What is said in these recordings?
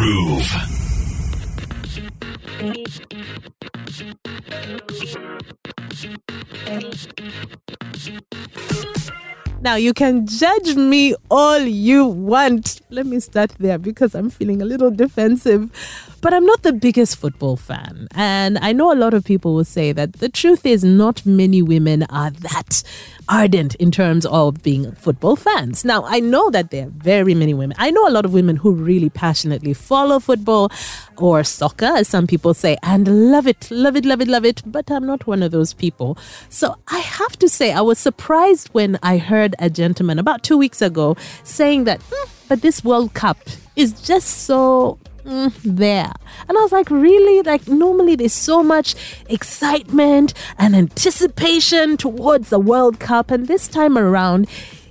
Groove. Now, you can judge me all you want. Let me start there because I'm feeling a little defensive. But I'm not the biggest football fan. And I know a lot of people will say that the truth is, not many women are that ardent in terms of being football fans. Now, I know that there are very many women. I know a lot of women who really passionately follow football or soccer, as some people say, and love it, love it, love it, love it. But I'm not one of those people. So I have to say, I was surprised when I heard a gentleman about two weeks ago saying that, "Hmm, but this World Cup is just so mm, there. And I was like, really? Like, normally there's so much excitement and anticipation towards the World Cup. And this time around,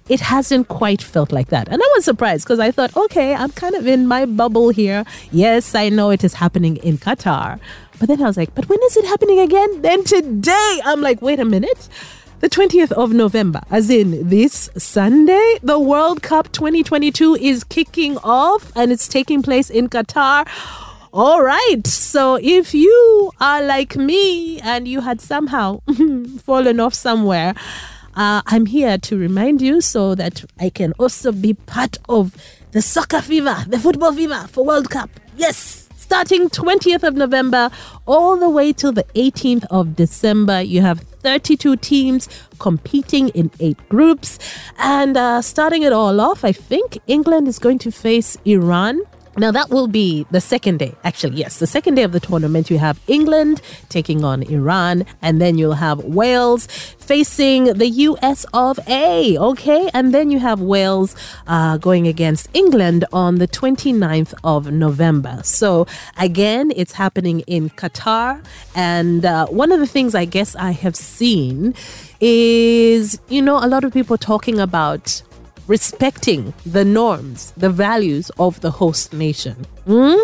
it hasn't quite felt like that. And I was surprised because I thought, okay, I'm kind of in my bubble here. Yes, I know it is happening in Qatar. But then I was like, but when is it happening again? Then today, I'm like, wait a minute. The 20th of November, as in this Sunday, the World Cup 2022 is kicking off and it's taking place in Qatar. All right. So if you are like me and you had somehow fallen off somewhere, uh, I'm here to remind you so that I can also be part of the soccer fever, the football fever for World Cup. Yes starting 20th of November all the way till the 18th of December. You have 32 teams competing in eight groups. And uh, starting it all off, I think England is going to face Iran. Now, that will be the second day. Actually, yes, the second day of the tournament. You have England taking on Iran, and then you'll have Wales facing the US of A. Okay, and then you have Wales uh, going against England on the 29th of November. So, again, it's happening in Qatar. And uh, one of the things I guess I have seen is, you know, a lot of people talking about respecting the norms, the values of the host nation. Mm?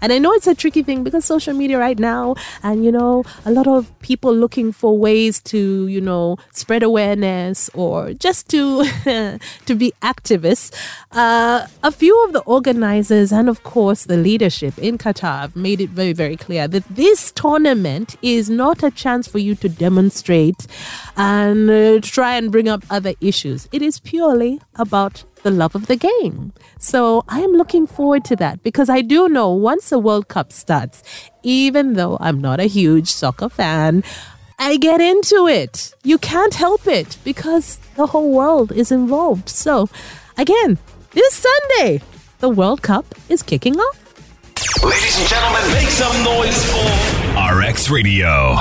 And I know it's a tricky thing because social media right now, and you know, a lot of people looking for ways to, you know, spread awareness or just to to be activists. Uh, a few of the organizers and of course the leadership in Qatar have made it very, very clear that this tournament is not a chance for you to demonstrate and uh, try and bring up other issues. It is purely about the love of the game. So I am looking forward to that because I do know once the World Cup starts, even though I'm not a huge soccer fan, I get into it. You can't help it because the whole world is involved. So, again, this Sunday, the World Cup is kicking off. Ladies and gentlemen, make some noise for RX Radio.